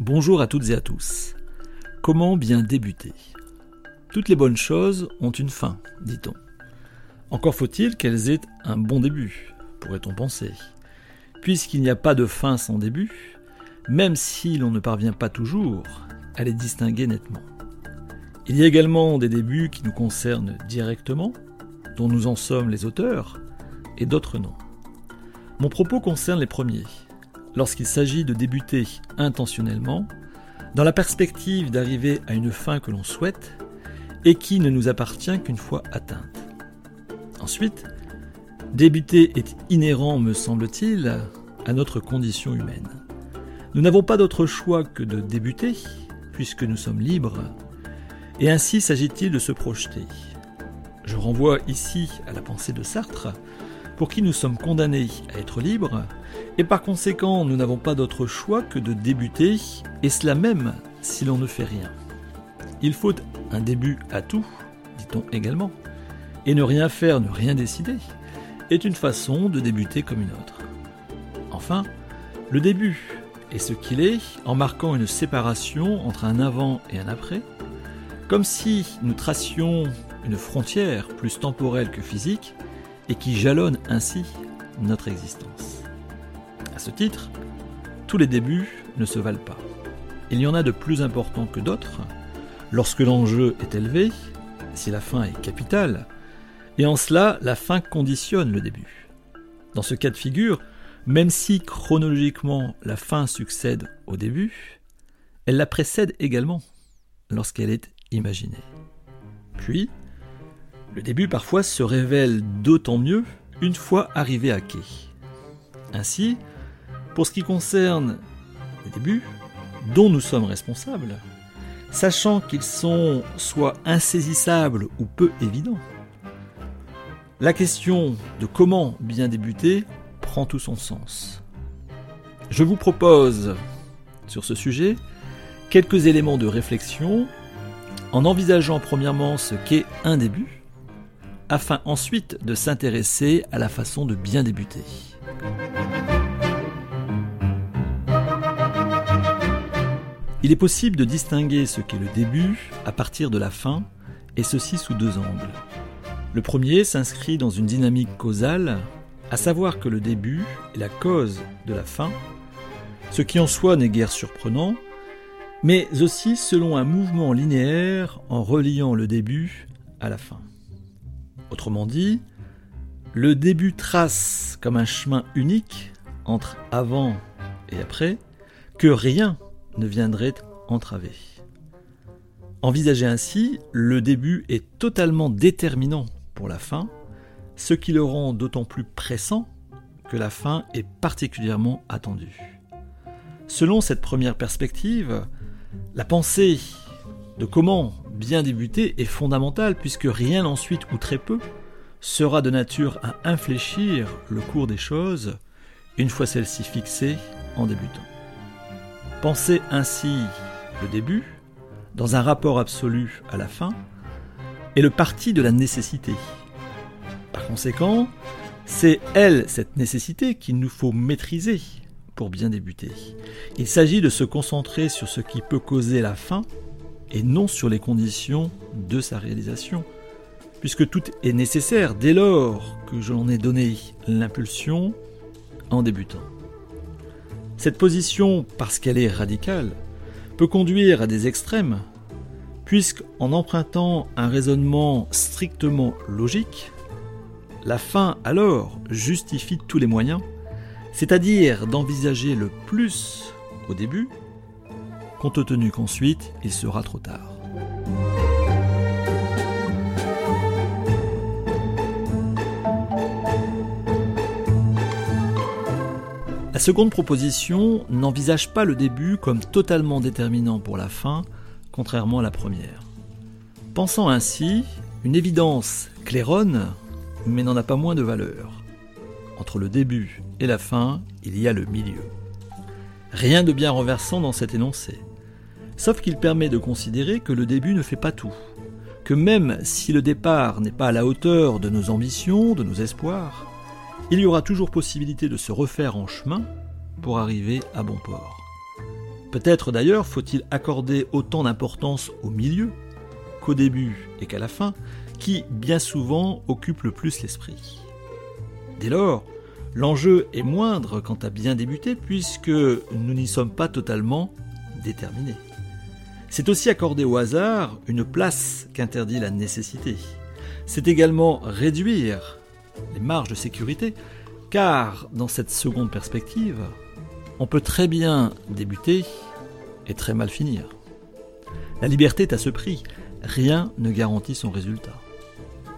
Bonjour à toutes et à tous. Comment bien débuter? Toutes les bonnes choses ont une fin, dit-on. Encore faut-il qu'elles aient un bon début, pourrait-on penser. Puisqu'il n'y a pas de fin sans début, même si l'on ne parvient pas toujours à les distinguer nettement. Il y a également des débuts qui nous concernent directement, dont nous en sommes les auteurs, et d'autres non. Mon propos concerne les premiers, lorsqu'il s'agit de débuter intentionnellement, dans la perspective d'arriver à une fin que l'on souhaite et qui ne nous appartient qu'une fois atteinte. Ensuite, débuter est inhérent, me semble-t-il, à notre condition humaine. Nous n'avons pas d'autre choix que de débuter, puisque nous sommes libres, et ainsi s'agit-il de se projeter. Je renvoie ici à la pensée de Sartre, pour qui nous sommes condamnés à être libres, et par conséquent nous n'avons pas d'autre choix que de débuter, et cela même si l'on ne fait rien. Il faut un début à tout, dit-on également, et ne rien faire, ne rien décider, est une façon de débuter comme une autre. Enfin, le début est ce qu'il est en marquant une séparation entre un avant et un après, comme si nous tracions une frontière plus temporelle que physique, et qui jalonne ainsi notre existence. À ce titre, tous les débuts ne se valent pas. Il y en a de plus importants que d'autres, lorsque l'enjeu est élevé, si la fin est capitale, et en cela la fin conditionne le début. Dans ce cas de figure, même si chronologiquement la fin succède au début, elle la précède également lorsqu'elle est imaginée. Puis, le début parfois se révèle d'autant mieux une fois arrivé à quai. Ainsi, pour ce qui concerne les débuts, dont nous sommes responsables, sachant qu'ils sont soit insaisissables ou peu évidents, la question de comment bien débuter prend tout son sens. Je vous propose, sur ce sujet, quelques éléments de réflexion en envisageant premièrement ce qu'est un début, afin ensuite de s'intéresser à la façon de bien débuter. Il est possible de distinguer ce qu'est le début à partir de la fin, et ceci sous deux angles. Le premier s'inscrit dans une dynamique causale, à savoir que le début est la cause de la fin, ce qui en soi n'est guère surprenant, mais aussi selon un mouvement linéaire en reliant le début à la fin. Autrement dit, le début trace comme un chemin unique entre avant et après que rien ne viendrait entraver. Envisagé ainsi, le début est totalement déterminant pour la fin, ce qui le rend d'autant plus pressant que la fin est particulièrement attendue. Selon cette première perspective, la pensée de comment bien débuter est fondamentale puisque rien ensuite ou très peu sera de nature à infléchir le cours des choses une fois celles-ci fixées en débutant. Penser ainsi le début, dans un rapport absolu à la fin, est le parti de la nécessité. Par conséquent, c'est elle, cette nécessité, qu'il nous faut maîtriser pour bien débuter. Il s'agit de se concentrer sur ce qui peut causer la fin et non sur les conditions de sa réalisation, puisque tout est nécessaire dès lors que je l'en ai donné l'impulsion en débutant. Cette position, parce qu'elle est radicale, peut conduire à des extrêmes, puisqu'en empruntant un raisonnement strictement logique, la fin alors justifie tous les moyens, c'est-à-dire d'envisager le plus au début compte tenu qu'ensuite il sera trop tard. La seconde proposition n'envisage pas le début comme totalement déterminant pour la fin, contrairement à la première. Pensant ainsi, une évidence claironne, mais n'en a pas moins de valeur. Entre le début et la fin, il y a le milieu. Rien de bien renversant dans cet énoncé. Sauf qu'il permet de considérer que le début ne fait pas tout, que même si le départ n'est pas à la hauteur de nos ambitions, de nos espoirs, il y aura toujours possibilité de se refaire en chemin pour arriver à bon port. Peut-être d'ailleurs faut-il accorder autant d'importance au milieu qu'au début et qu'à la fin, qui bien souvent occupe le plus l'esprit. Dès lors, l'enjeu est moindre quant à bien débuter puisque nous n'y sommes pas totalement déterminés. C'est aussi accorder au hasard une place qu'interdit la nécessité. C'est également réduire les marges de sécurité, car dans cette seconde perspective, on peut très bien débuter et très mal finir. La liberté est à ce prix, rien ne garantit son résultat.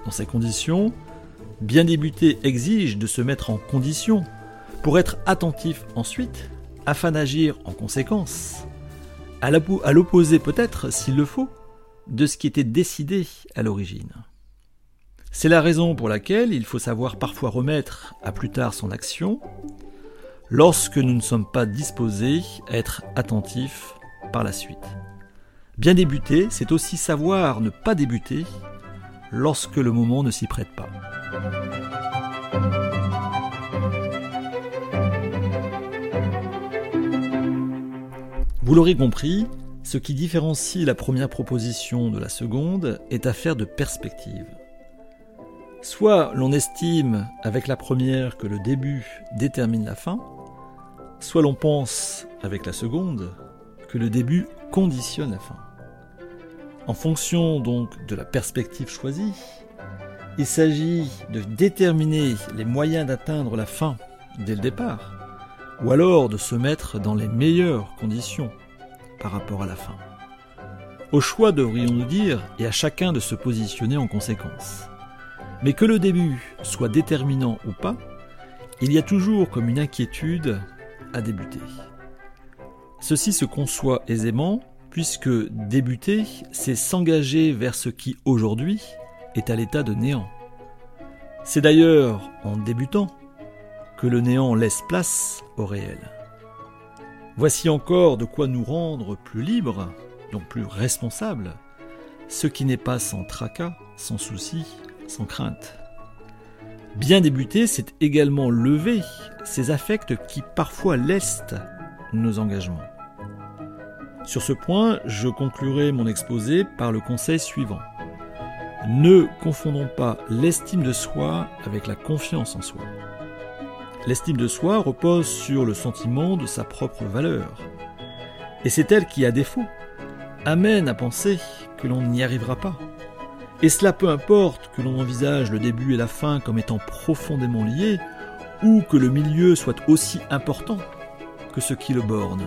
Dans ces conditions, bien débuter exige de se mettre en condition pour être attentif ensuite, afin d'agir en conséquence, à l'opposé peut-être, s'il le faut, de ce qui était décidé à l'origine. C'est la raison pour laquelle il faut savoir parfois remettre à plus tard son action, lorsque nous ne sommes pas disposés à être attentifs par la suite. Bien débuter, c'est aussi savoir ne pas débuter lorsque le moment ne s'y prête pas. Vous l'aurez compris, ce qui différencie la première proposition de la seconde est affaire de perspective. Soit l'on estime avec la première que le début détermine la fin, soit l'on pense avec la seconde que le début conditionne la fin. En fonction donc de la perspective choisie, il s'agit de déterminer les moyens d'atteindre la fin dès le départ, ou alors de se mettre dans les meilleures conditions par rapport à la fin. Au choix, devrions-nous dire, et à chacun de se positionner en conséquence. Mais que le début soit déterminant ou pas, il y a toujours comme une inquiétude à débuter. Ceci se conçoit aisément puisque débuter, c'est s'engager vers ce qui aujourd'hui est à l'état de néant. C'est d'ailleurs en débutant que le néant laisse place au réel. Voici encore de quoi nous rendre plus libres, donc plus responsables, ce qui n'est pas sans tracas, sans soucis, sans crainte. Bien débuter, c'est également lever ces affects qui parfois lestent nos engagements. Sur ce point, je conclurai mon exposé par le conseil suivant. Ne confondons pas l'estime de soi avec la confiance en soi. L'estime de soi repose sur le sentiment de sa propre valeur. Et c'est elle qui, à défaut, amène à penser que l'on n'y arrivera pas, et cela peu importe que l'on envisage le début et la fin comme étant profondément liés, ou que le milieu soit aussi important que ce qui le borne.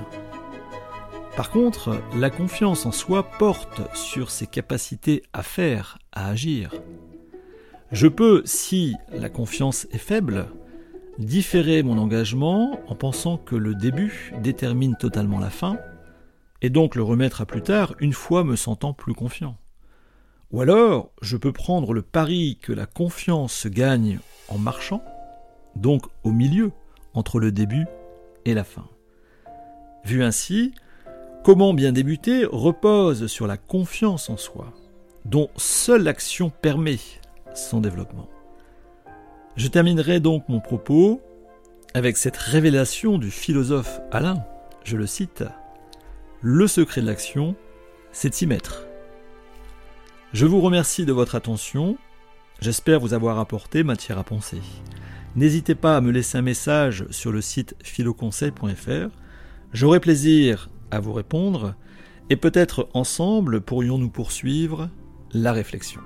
Par contre, la confiance en soi porte sur ses capacités à faire, à agir. Je peux, si la confiance est faible, différer mon engagement en pensant que le début détermine totalement la fin, et donc le remettre à plus tard une fois me sentant plus confiant. Ou alors, je peux prendre le pari que la confiance se gagne en marchant, donc au milieu, entre le début et la fin. Vu ainsi, comment bien débuter repose sur la confiance en soi, dont seule l'action permet son développement. Je terminerai donc mon propos avec cette révélation du philosophe Alain, je le cite, Le secret de l'action, c'est s'y mettre. Je vous remercie de votre attention. J'espère vous avoir apporté matière à penser. N'hésitez pas à me laisser un message sur le site philoconseil.fr. J'aurai plaisir à vous répondre et peut-être ensemble pourrions-nous poursuivre la réflexion.